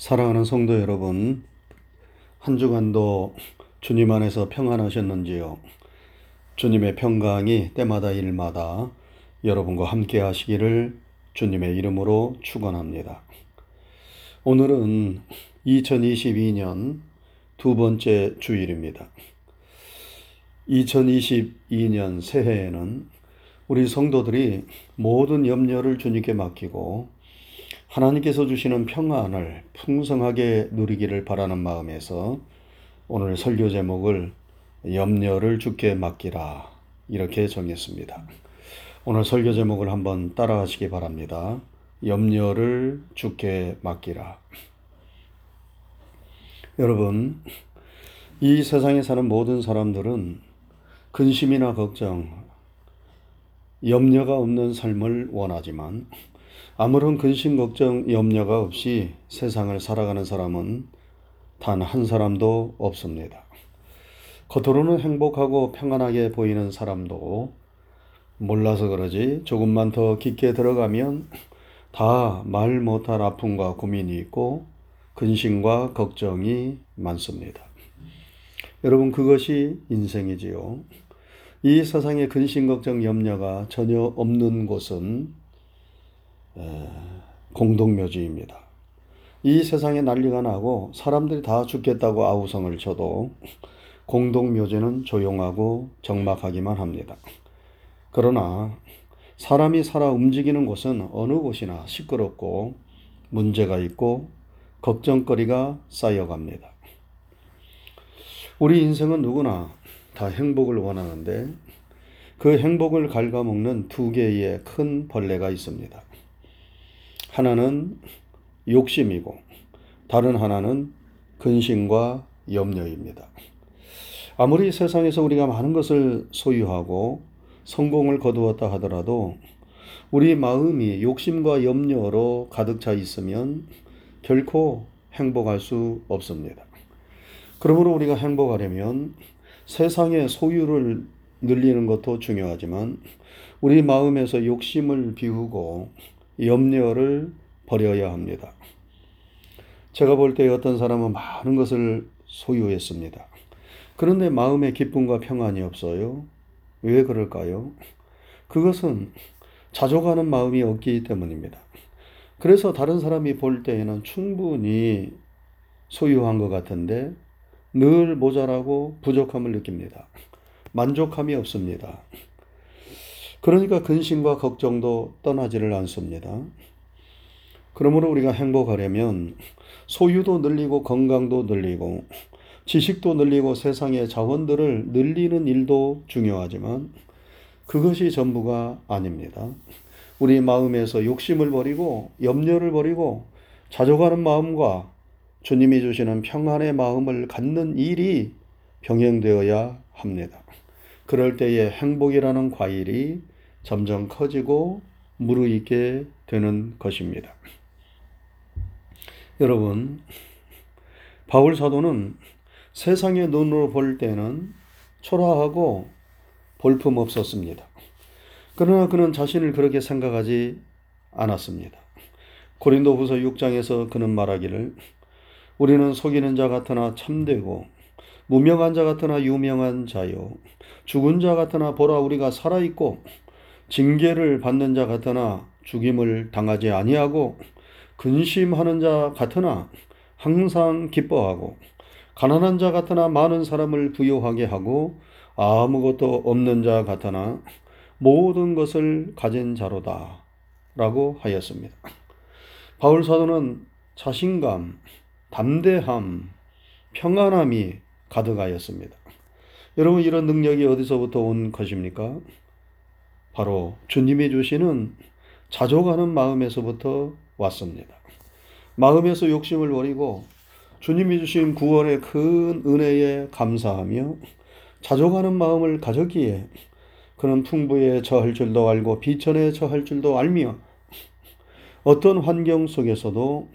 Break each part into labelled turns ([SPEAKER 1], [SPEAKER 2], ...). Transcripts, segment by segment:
[SPEAKER 1] 사랑하는 성도 여러분, 한 주간도 주님 안에서 평안하셨는지요? 주님의 평강이 때마다 일마다 여러분과 함께 하시기를 주님의 이름으로 축원합니다. 오늘은 2022년 두 번째 주일입니다. 2022년 새해에는 우리 성도들이 모든 염려를 주님께 맡기고 하나님께서 주시는 평안을 풍성하게 누리기를 바라는 마음에서 오늘 설교 제목을 염려를 주께 맡기라 이렇게 정했습니다. 오늘 설교 제목을 한번 따라하시기 바랍니다. 염려를 주께 맡기라. 여러분, 이 세상에 사는 모든 사람들은 근심이나 걱정, 염려가 없는 삶을 원하지만 아무런 근심, 걱정, 염려가 없이 세상을 살아가는 사람은 단 한 사람도 없습니다. 겉으로는 행복하고 평안하게 보이는 사람도 몰라서 그러지 조금만 더 깊게 들어가면 다 말 못할 아픔과 고민이 있고 근심과 걱정이 많습니다. 여러분 그것이 인생이지요. 이 세상에 근심, 걱정, 염려가 전혀 없는 곳은 공동묘지입니다. 이 세상에 난리가 나고 사람들이 다 죽겠다고 아우성을 쳐도 공동묘지는 조용하고 적막하기만 합니다. 그러나 사람이 살아 움직이는 곳은 어느 곳이나 시끄럽고 문제가 있고 걱정거리가 쌓여갑니다. 우리 인생은 누구나 다 행복을 원하는데 그 행복을 갉아먹는 두 개의 큰 벌레가 있습니다. 하나는 욕심이고 다른 하나는 근심과 염려입니다. 아무리 세상에서 우리가 많은 것을 소유하고 성공을 거두었다 하더라도 우리 마음이 욕심과 염려로 가득 차 있으면 결코 행복할 수 없습니다. 그러므로 우리가 행복하려면 세상의 소유를 늘리는 것도 중요하지만 우리 마음에서 욕심을 비우고 염려를 버려야 합니다. 제가 볼 때 어떤 사람은 많은 것을 소유했습니다. 그런데 마음에 기쁨과 평안이 없어요. 왜 그럴까요? 그것은 자족하는 마음이 없기 때문입니다. 그래서 다른 사람이 볼 때에는 충분히 소유한 것 같은데 늘 모자라고 부족함을 느낍니다. 만족함이 없습니다. 그러니까 근심과 걱정도 떠나지를 않습니다. 그러므로 우리가 행복하려면 소유도 늘리고 건강도 늘리고 지식도 늘리고 세상의 자원들을 늘리는 일도 중요하지만 그것이 전부가 아닙니다. 우리 마음에서 욕심을 버리고 염려를 버리고 자족하는 마음과 주님이 주시는 평안의 마음을 갖는 일이 병행되어야 합니다. 그럴 때에 행복이라는 과일이 점점 커지고 무르익게 되는 것입니다. 여러분, 바울 사도는 세상의 눈으로 볼 때는 초라하고 볼품 없었습니다. 그러나 그는 자신을 그렇게 생각하지 않았습니다. 고린도 후서 6장에서 그는 말하기를 우리는 속이는 자 같으나 참되고 무명한 자 같으나 유명한 자요 죽은 자 같으나 보라 우리가 살아 있고 징계를 받는 자 같으나 죽임을 당하지 아니하고 근심하는 자 같으나 항상 기뻐하고 가난한 자 같으나 많은 사람을 부유하게 하고 아무것도 없는 자 같으나 모든 것을 가진 자로다. 라고 하였습니다. 바울 사도는 자신감, 담대함, 평안함이 가득하였습니다. 여러분, 이런 능력이 어디서부터 온 것입니까? 바로 주님이 주시는 자족하는 마음에서부터 왔습니다. 마음에서 욕심을 버리고 주님이 주신 구원의 큰 은혜에 감사하며 자족하는 마음을 가졌기에 그는 풍부에 처할 줄도 알고 비천에 처할 줄도 알며 어떤 환경 속에서도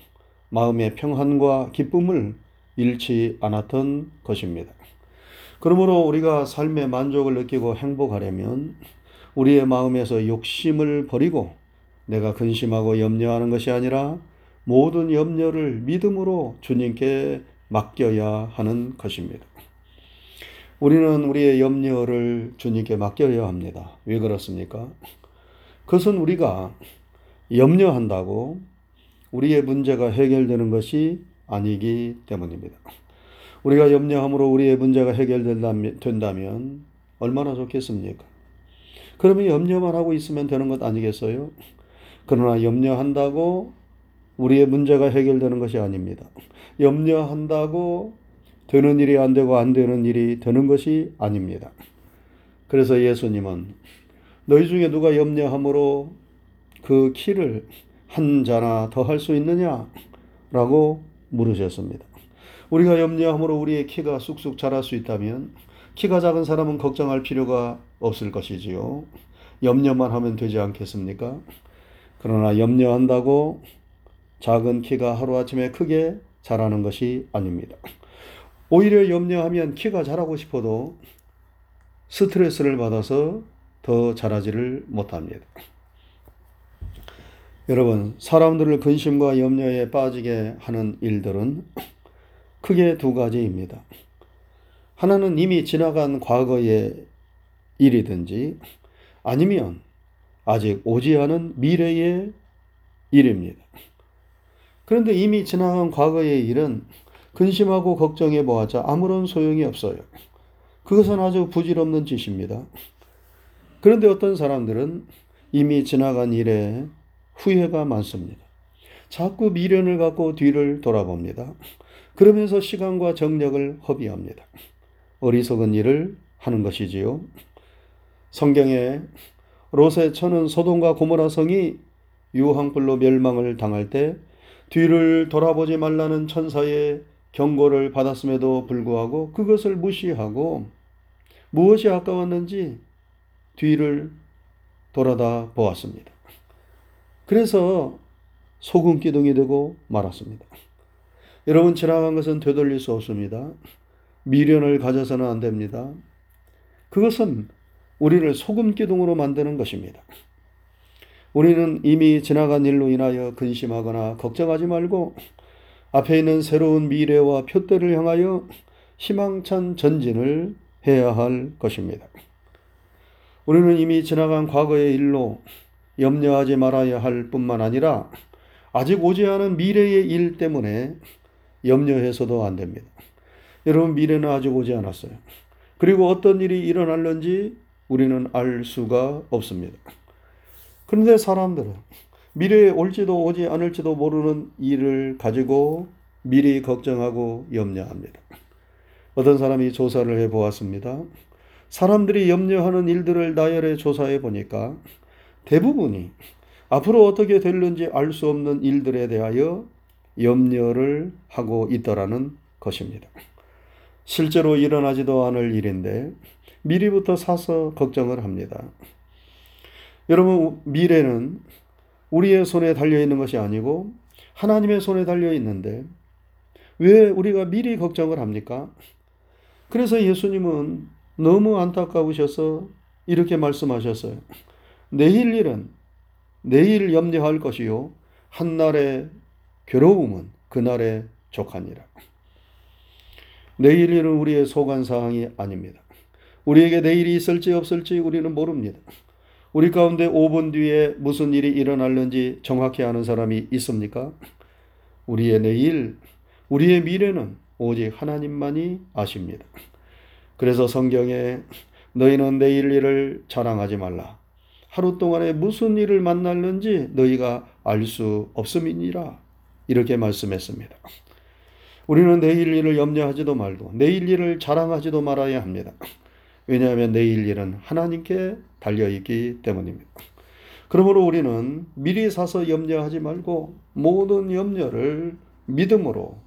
[SPEAKER 1] 마음의 평안과 기쁨을 잃지 않았던 것입니다. 그러므로 우리가 삶의 만족을 느끼고 행복하려면 우리의 마음에서 욕심을 버리고 내가 근심하고 염려하는 것이 아니라 모든 염려를 믿음으로 주님께 맡겨야 하는 것입니다. 우리는 우리의 염려를 주님께 맡겨야 합니다. 왜 그렇습니까? 그것은 우리가 염려한다고 우리의 문제가 해결되는 것이 아니기 때문입니다. 우리가 염려함으로 우리의 문제가 해결된다면 얼마나 좋겠습니까? 그러면 염려만 하고 있으면 되는 것 아니겠어요? 그러나 염려한다고 우리의 문제가 해결되는 것이 아닙니다. 염려한다고 되는 일이 안 되고 안 되는 일이 되는 것이 아닙니다. 그래서 예수님은 너희 중에 누가 염려함으로 그 키를 한 자나 더 할 수 있느냐? 라고 물으셨습니다. 우리가 염려함으로 우리의 키가 쑥쑥 자랄 수 있다면 키가 작은 사람은 걱정할 필요가 없을 것이지요. 염려만 하면 되지 않겠습니까? 그러나 염려한다고 작은 키가 하루아침에 크게 자라는 것이 아닙니다. 오히려 염려하면 키가 자라고 싶어도 스트레스를 받아서 더 자라지를 못합니다. 여러분, 사람들을 근심과 염려에 빠지게 하는 일들은 크게 두 가지입니다. 하나는 이미 지나간 과거의 일이든지 아니면 아직 오지 않은 미래의 일입니다. 그런데 이미 지나간 과거의 일은 근심하고 걱정해 보았자 아무런 소용이 없어요. 그것은 아주 부질없는 짓입니다. 그런데 어떤 사람들은 이미 지나간 일에 후회가 많습니다. 자꾸 미련을 갖고 뒤를 돌아봅니다. 그러면서 시간과 정력을 허비합니다. 어리석은 일을 하는 것이지요. 성경에 롯의 처는 소돔과 고모라 성이 유황불로 멸망을 당할 때 뒤를 돌아보지 말라는 천사의 경고를 받았음에도 불구하고 그것을 무시하고 무엇이 아까웠는지 뒤를 돌아다 보았습니다. 그래서 소금 기둥이 되고 말았습니다. 여러분 지나간 것은 되돌릴 수 없습니다. 미련을 가져서는 안 됩니다. 그것은 우리를 소금 기둥으로 만드는 것입니다. 우리는 이미 지나간 일로 인하여 근심하거나 걱정하지 말고 앞에 있는 새로운 미래와 표대를 향하여 희망찬 전진을 해야 할 것입니다. 우리는 이미 지나간 과거의 일로 염려하지 말아야 할 뿐만 아니라 아직 오지 않은 미래의 일 때문에 염려해서도 안 됩니다. 여러분, 미래는 아직 오지 않았어요. 그리고 어떤 일이 일어날는지 우리는 알 수가 없습니다. 그런데 사람들은 미래에 올지도 오지 않을지도 모르는 일을 가지고 미리 걱정하고 염려합니다. 어떤 사람이 조사를 해 보았습니다. 사람들이 염려하는 일들을 나열해 조사해 보니까 대부분이 앞으로 어떻게 될는지 알 수 없는 일들에 대하여 염려를 하고 있더라는 것입니다. 실제로 일어나지도 않을 일인데 미리부터 사서 걱정을 합니다. 여러분, 미래는 우리의 손에 달려 있는 것이 아니고 하나님의 손에 달려 있는데 왜 우리가 미리 걱정을 합니까? 그래서 예수님은 너무 안타까우셔서 이렇게 말씀하셨어요. 내일 일은 내일 염려할 것이요. 한날의 괴로움은 그날의 족하니라. 내일 일은 우리의 소관 사항이 아닙니다. 우리에게 내일이 있을지 없을지 우리는 모릅니다. 우리 가운데 5분 뒤에 무슨 일이 일어날는지 정확히 아는 사람이 있습니까? 우리의 내일, 우리의 미래는 오직 하나님만이 아십니다. 그래서 성경에 너희는 내일 일을 자랑하지 말라. 하루 동안에 무슨 일을 만날는지 너희가 알 수 없음이니라. 이렇게 말씀했습니다. 우리는 내일 일을 염려하지도 말고 내일 일을 자랑하지도 말아야 합니다. 왜냐하면 내일 일은 하나님께 달려있기 때문입니다. 그러므로 우리는 미리 사서 염려하지 말고 모든 염려를 믿음으로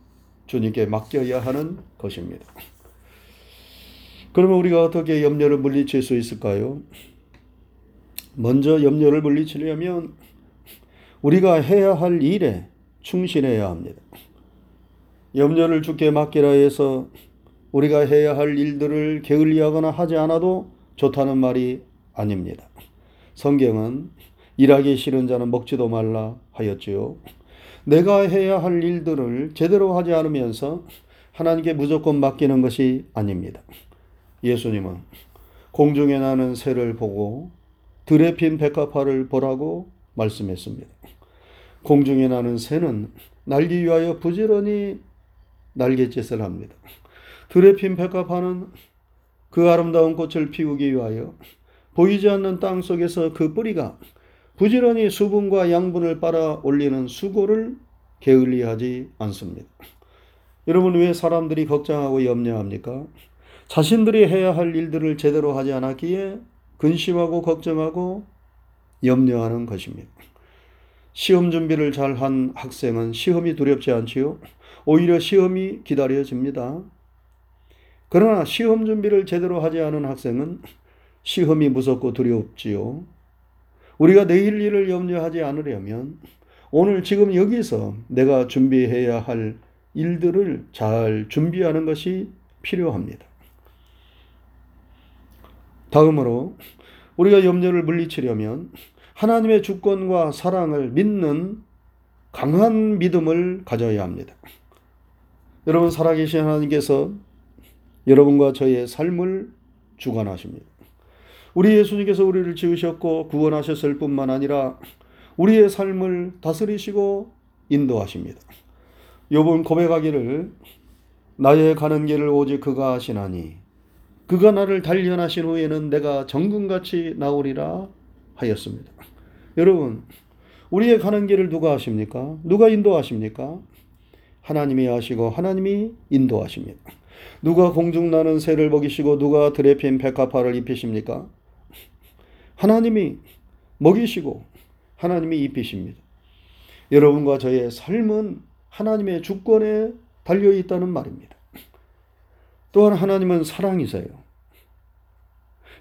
[SPEAKER 1] 주님께 맡겨야 하는 것입니다. 그러면 우리가 어떻게 염려를 물리칠 수 있을까요? 먼저 염려를 물리치려면 우리가 해야 할 일에 충실해야 합니다. 염려를 주께 맡기라 해서 우리가 해야 할 일들을 게을리하거나 하지 않아도 좋다는 말이 아닙니다. 성경은 일하기 싫은 자는 먹지도 말라 하였지요. 내가 해야 할 일들을 제대로 하지 않으면서 하나님께 무조건 맡기는 것이 아닙니다. 예수님은 공중에 나는 새를 보고 들에 핀 백합화를 보라고 말씀했습니다. 공중에 나는 새는 날기 위하여 부지런히 날갯짓을 합니다. 들에 핀 백합화는 그 아름다운 꽃을 피우기 위하여 보이지 않는 땅 속에서 그 뿌리가 부지런히 수분과 양분을 빨아 올리는 수고를 게을리하지 않습니다. 여러분 왜 사람들이 걱정하고 염려합니까? 자신들이 해야 할 일들을 제대로 하지 않았기에 근심하고 걱정하고 염려하는 것입니다. 시험 준비를 잘 한 학생은 시험이 두렵지 않지요. 오히려 시험이 기다려집니다. 그러나 시험 준비를 제대로 하지 않은 학생은 시험이 무섭고 두렵지요. 우리가 내일 일을 염려하지 않으려면 오늘 지금 여기서 내가 준비해야 할 일들을 잘 준비하는 것이 필요합니다. 다음으로 우리가 염려를 물리치려면 하나님의 주권과 사랑을 믿는 강한 믿음을 가져야 합니다. 여러분 살아계신 하나님께서 여러분과 저의 삶을 주관하십니다. 우리 예수님께서 우리를 지으셨고 구원하셨을 뿐만 아니라 우리의 삶을 다스리시고 인도하십니다. 욥은 고백하기를 나의 가는 길을 오직 그가 하시나니 그가 나를 단련하신 후에는 내가 정금같이 나오리라 하였습니다. 여러분, 우리의 가는 길을 누가 하십니까? 누가 인도하십니까? 하나님이 하시고 하나님이 인도하십니다. 누가 공중 나는 새를 먹이시고 누가 들에 핀 백합화를 입히십니까? 하나님이 먹이시고 하나님이 입히십니다. 여러분과 저의 삶은 하나님의 주권에 달려 있다는 말입니다. 또한 하나님은 사랑이세요.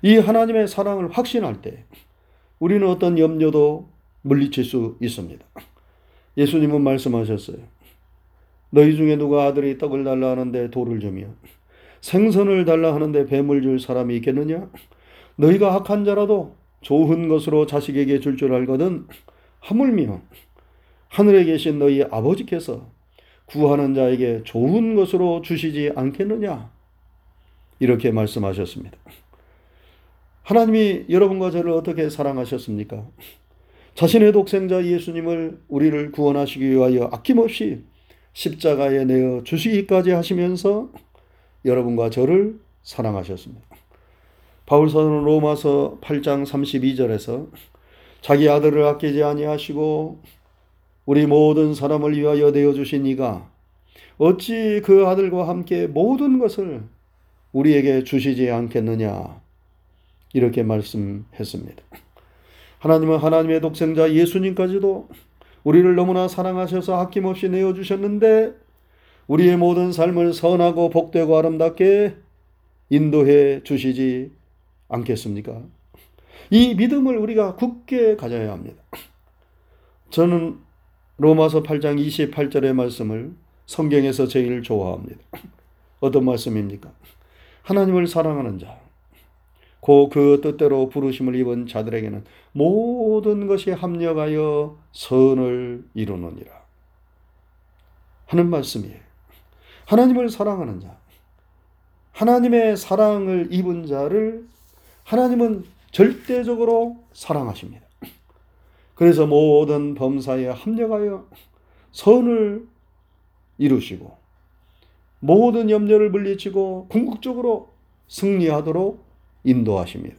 [SPEAKER 1] 이 하나님의 사랑을 확신할 때 우리는 어떤 염려도 물리칠 수 있습니다. 예수님은 말씀하셨어요. 너희 중에 누가 아들이 떡을 달라 하는데 돌을 주며 생선을 달라 하는데 뱀을 줄 사람이 있겠느냐? 너희가 악한 자라도 좋은 것으로 자식에게 줄줄 알거든 하물며 하늘에 계신 너희 아버지께서 구하는 자에게 좋은 것으로 주시지 않겠느냐? 이렇게 말씀하셨습니다. 하나님이 여러분과 저를 어떻게 사랑하셨습니까? 자신의 독생자 예수님을 우리를 구원하시기 위하여 아낌없이 십자가에 내어 주시기까지 하시면서 여러분과 저를 사랑하셨습니다. 바울사도는 로마서 8장 32절에서 자기 아들을 아끼지 아니하시고 우리 모든 사람을 위하여 내어 주신 이가 어찌 그 아들과 함께 모든 것을 우리에게 주시지 않겠느냐 이렇게 말씀했습니다. 하나님은 하나님의 독생자 예수님까지도 우리를 너무나 사랑하셔서 아낌없이 내어 주셨는데 우리의 모든 삶을 선하고 복되고 아름답게 인도해 주시지 않겠습니까? 이 믿음을 우리가 굳게 가져야 합니다. 저는 로마서 8장 28절의 말씀을 성경에서 제일 좋아합니다. 어떤 말씀입니까? 하나님을 사랑하는 자, 고 그 뜻대로 부르심을 입은 자들에게는 모든 것이 합력하여 선을 이루느니라. 하는 말씀이에요. 하나님을 사랑하는 자, 하나님의 사랑을 입은 자를 하나님은 절대적으로 사랑하십니다. 그래서 모든 범사에 합력하여 선을 이루시고 모든 염려를 물리치고 궁극적으로 승리하도록 인도하십니다.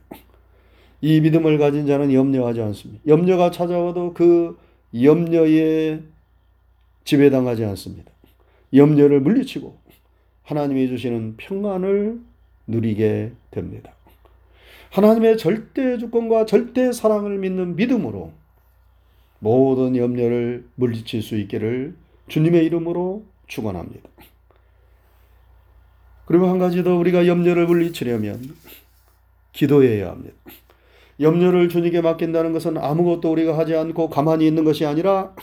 [SPEAKER 1] 이 믿음을 가진 자는 염려하지 않습니다. 염려가 찾아와도 그 염려에 지배당하지 않습니다. 염려를 물리치고 하나님이 주시는 평안을 누리게 됩니다. 하나님의 절대 주권과 절대 사랑을 믿는 믿음으로 모든 염려를 물리칠 수 있기를 주님의 이름으로 축원합니다. 그리고 한 가지 더 우리가 염려를 물리치려면 기도해야 합니다. 염려를 주님께 맡긴다는 것은 아무것도 우리가 하지 않고 가만히 있는 것이 아니라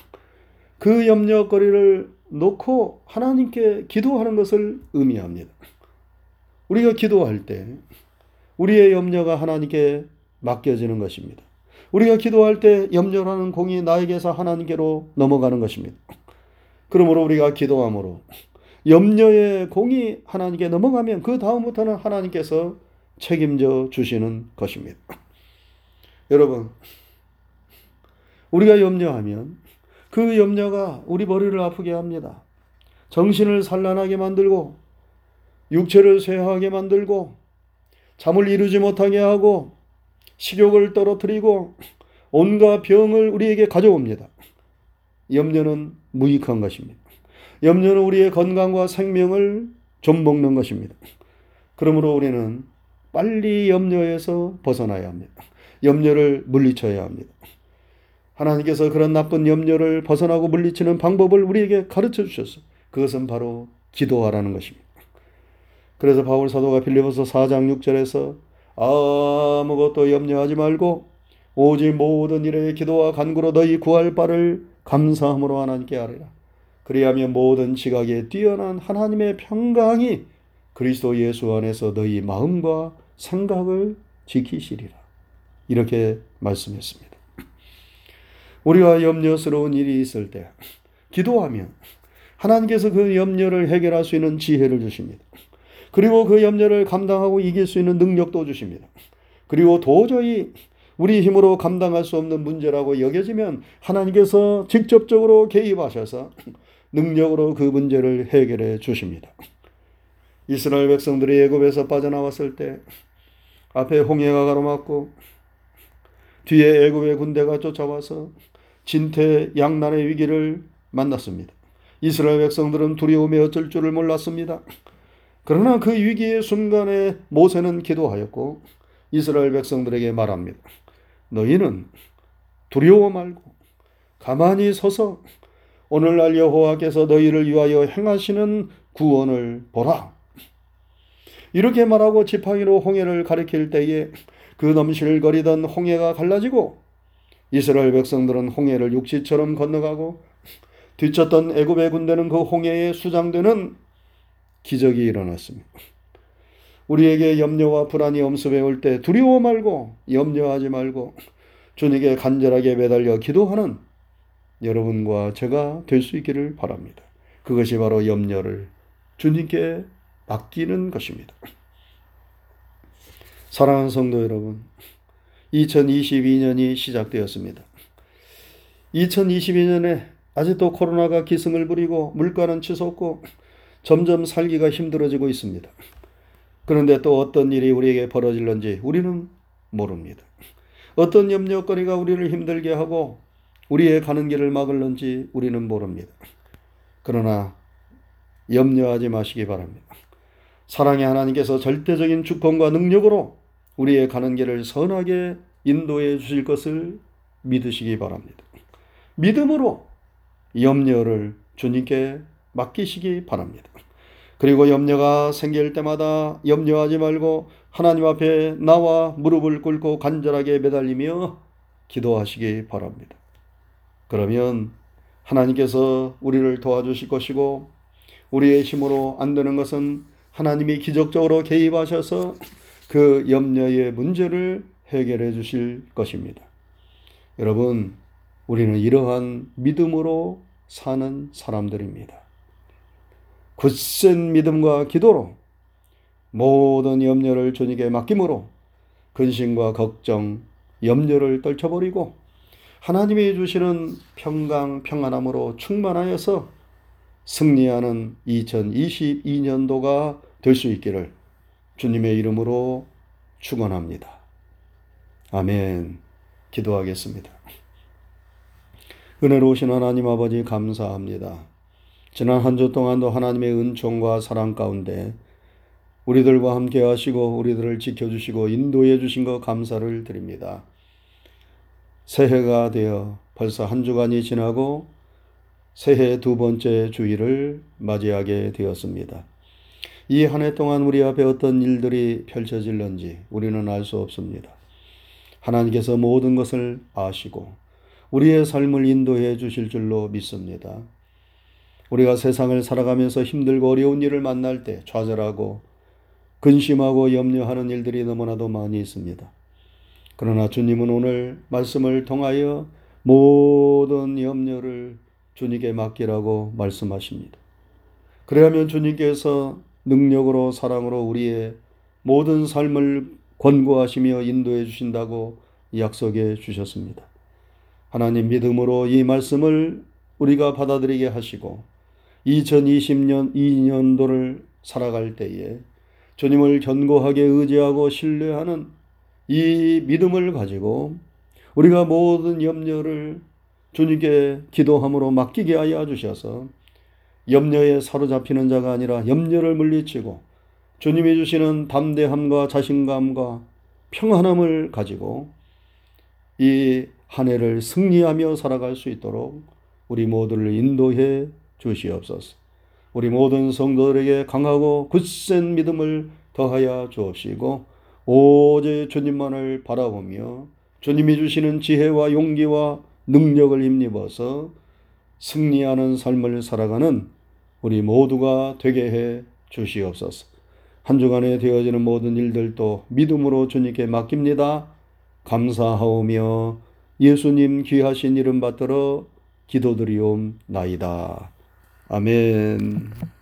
[SPEAKER 1] 그 염려거리를 놓고 하나님께 기도하는 것을 의미합니다. 우리가 기도할 때 우리의 염려가 하나님께 맡겨지는 것입니다. 우리가 기도할 때 염려라는 공이 나에게서 하나님께로 넘어가는 것입니다. 그러므로 우리가 기도함으로 염려의 공이 하나님께 넘어가면 그 다음부터는 하나님께서 책임져 주시는 것입니다. 여러분, 우리가 염려하면 그 염려가 우리 머리를 아프게 합니다. 정신을 산란하게 만들고 육체를 쇠하게 만들고 잠을 이루지 못하게 하고 식욕을 떨어뜨리고 온갖 병을 우리에게 가져옵니다. 염려는 무익한 것입니다. 염려는 우리의 건강과 생명을 좀먹는 것입니다. 그러므로 우리는 빨리 염려에서 벗어나야 합니다. 염려를 물리쳐야 합니다. 하나님께서 그런 나쁜 염려를 벗어나고 물리치는 방법을 우리에게 가르쳐 주셨어. 그것은 바로 기도하라는 것입니다. 그래서 바울 사도가 빌리보서 4장 6절에서 아무것도 염려하지 말고 오직 모든 일에 기도와 간구로 너희 구할 바를 감사함으로 하나님께 아뢰라. 그리하면 모든 지각에 뛰어난 하나님의 평강이 그리스도 예수 안에서 너희 마음과 생각을 지키시리라. 이렇게 말씀했습니다. 우리가 염려스러운 일이 있을 때 기도하면 하나님께서 그 염려를 해결할 수 있는 지혜를 주십니다. 그리고 그 염려를 감당하고 이길 수 있는 능력도 주십니다. 그리고 도저히 우리 힘으로 감당할 수 없는 문제라고 여겨지면 하나님께서 직접적으로 개입하셔서 능력으로 그 문제를 해결해 주십니다. 이스라엘 백성들이 애굽에서 빠져나왔을 때 앞에 홍해가 가로막고 뒤에 애굽의 군대가 쫓아와서 진퇴 양난의 위기를 만났습니다. 이스라엘 백성들은 두려움에 어쩔 줄을 몰랐습니다. 그러나 그 위기의 순간에 모세는 기도하였고 이스라엘 백성들에게 말합니다. 너희는 두려워 말고 가만히 서서 오늘날 여호와께서 너희를 위하여 행하시는 구원을 보라. 이렇게 말하고 지팡이로 홍해를 가리킬 때에 그 넘실거리던 홍해가 갈라지고 이스라엘 백성들은 홍해를 육지처럼 건너가고 뒤쳤던 애굽의 군대는 그 홍해에 수장되는 기적이 일어났습니다. 우리에게 염려와 불안이 엄습해 올 때 두려워 말고 염려하지 말고 주님께 간절하게 매달려 기도하는 여러분과 제가 될 수 있기를 바랍니다. 그것이 바로 염려를 주님께 맡기는 것입니다. 사랑하는 성도 여러분, 2022년이 시작되었습니다. 2022년에 아직도 코로나가 기승을 부리고 물가는 치솟고 점점 살기가 힘들어지고 있습니다. 그런데 또 어떤 일이 우리에게 벌어질는지 우리는 모릅니다. 어떤 염려거리가 우리를 힘들게 하고 우리의 가는 길을 막을는지 우리는 모릅니다. 그러나 염려하지 마시기 바랍니다. 사랑의 하나님께서 절대적인 주권과 능력으로 우리의 가는 길을 선하게 인도해 주실 것을 믿으시기 바랍니다. 믿음으로 염려를 주님께 맡기시기 바랍니다. 그리고 염려가 생길 때마다 염려하지 말고 하나님 앞에 나와 무릎을 꿇고 간절하게 매달리며 기도하시기 바랍니다. 그러면 하나님께서 우리를 도와주실 것이고 우리의 힘으로 안 되는 것은 하나님이 기적적으로 개입하셔서 그 염려의 문제를 해결해 주실 것입니다. 여러분, 우리는 이러한 믿음으로 사는 사람들입니다. 굳센 믿음과 기도로 모든 염려를 주님께 맡김으로 근심과 걱정, 염려를 떨쳐버리고 하나님이 주시는 평강, 평안함으로 충만하여서 승리하는 2022년도가 될 수 있기를 주님의 이름으로 축원합니다. 아멘. 기도하겠습니다. 은혜로우신 하나님 아버지 감사합니다. 지난 한 주 동안도 하나님의 은총과 사랑 가운데 우리들과 함께 하시고 우리들을 지켜주시고 인도해 주신 것 감사를 드립니다. 새해가 되어 벌써 한 주간이 지나고 새해 두 번째 주일을 맞이하게 되었습니다. 이 한 해 동안 우리 앞에 어떤 일들이 펼쳐질는지 우리는 알 수 없습니다. 하나님께서 모든 것을 아시고 우리의 삶을 인도해 주실 줄로 믿습니다. 우리가 세상을 살아가면서 힘들고 어려운 일을 만날 때 좌절하고 근심하고 염려하는 일들이 너무나도 많이 있습니다. 그러나 주님은 오늘 말씀을 통하여 모든 염려를 주님께 맡기라고 말씀하십니다. 그래야면 주님께서 능력으로 사랑으로 우리의 모든 삶을 권고하시며 인도해 주신다고 약속해 주셨습니다. 하나님 믿음으로 이 말씀을 우리가 받아들이게 하시고 2020년 2년도를 살아갈 때에 주님을 견고하게 의지하고 신뢰하는 이 믿음을 가지고 우리가 모든 염려를 주님께 기도함으로 맡기게 하여 주셔서 염려에 사로잡히는 자가 아니라 염려를 물리치고 주님이 주시는 담대함과 자신감과 평안함을 가지고 이 한 해를 승리하며 살아갈 수 있도록 우리 모두를 인도해 주시옵소서. 우리 모든 성도들에게 강하고 굳센 믿음을 더하여 주옵시고 오직 주님만을 바라보며 주님이 주시는 지혜와 용기와 능력을 힘입어서 승리하는 삶을 살아가는 우리 모두가 되게 해 주시옵소서. 한 주간에 되어지는 모든 일들도 믿음으로 주님께 맡깁니다. 감사하오며 예수님 귀하신 이름 받들어 기도드리옵나이다. 아멘.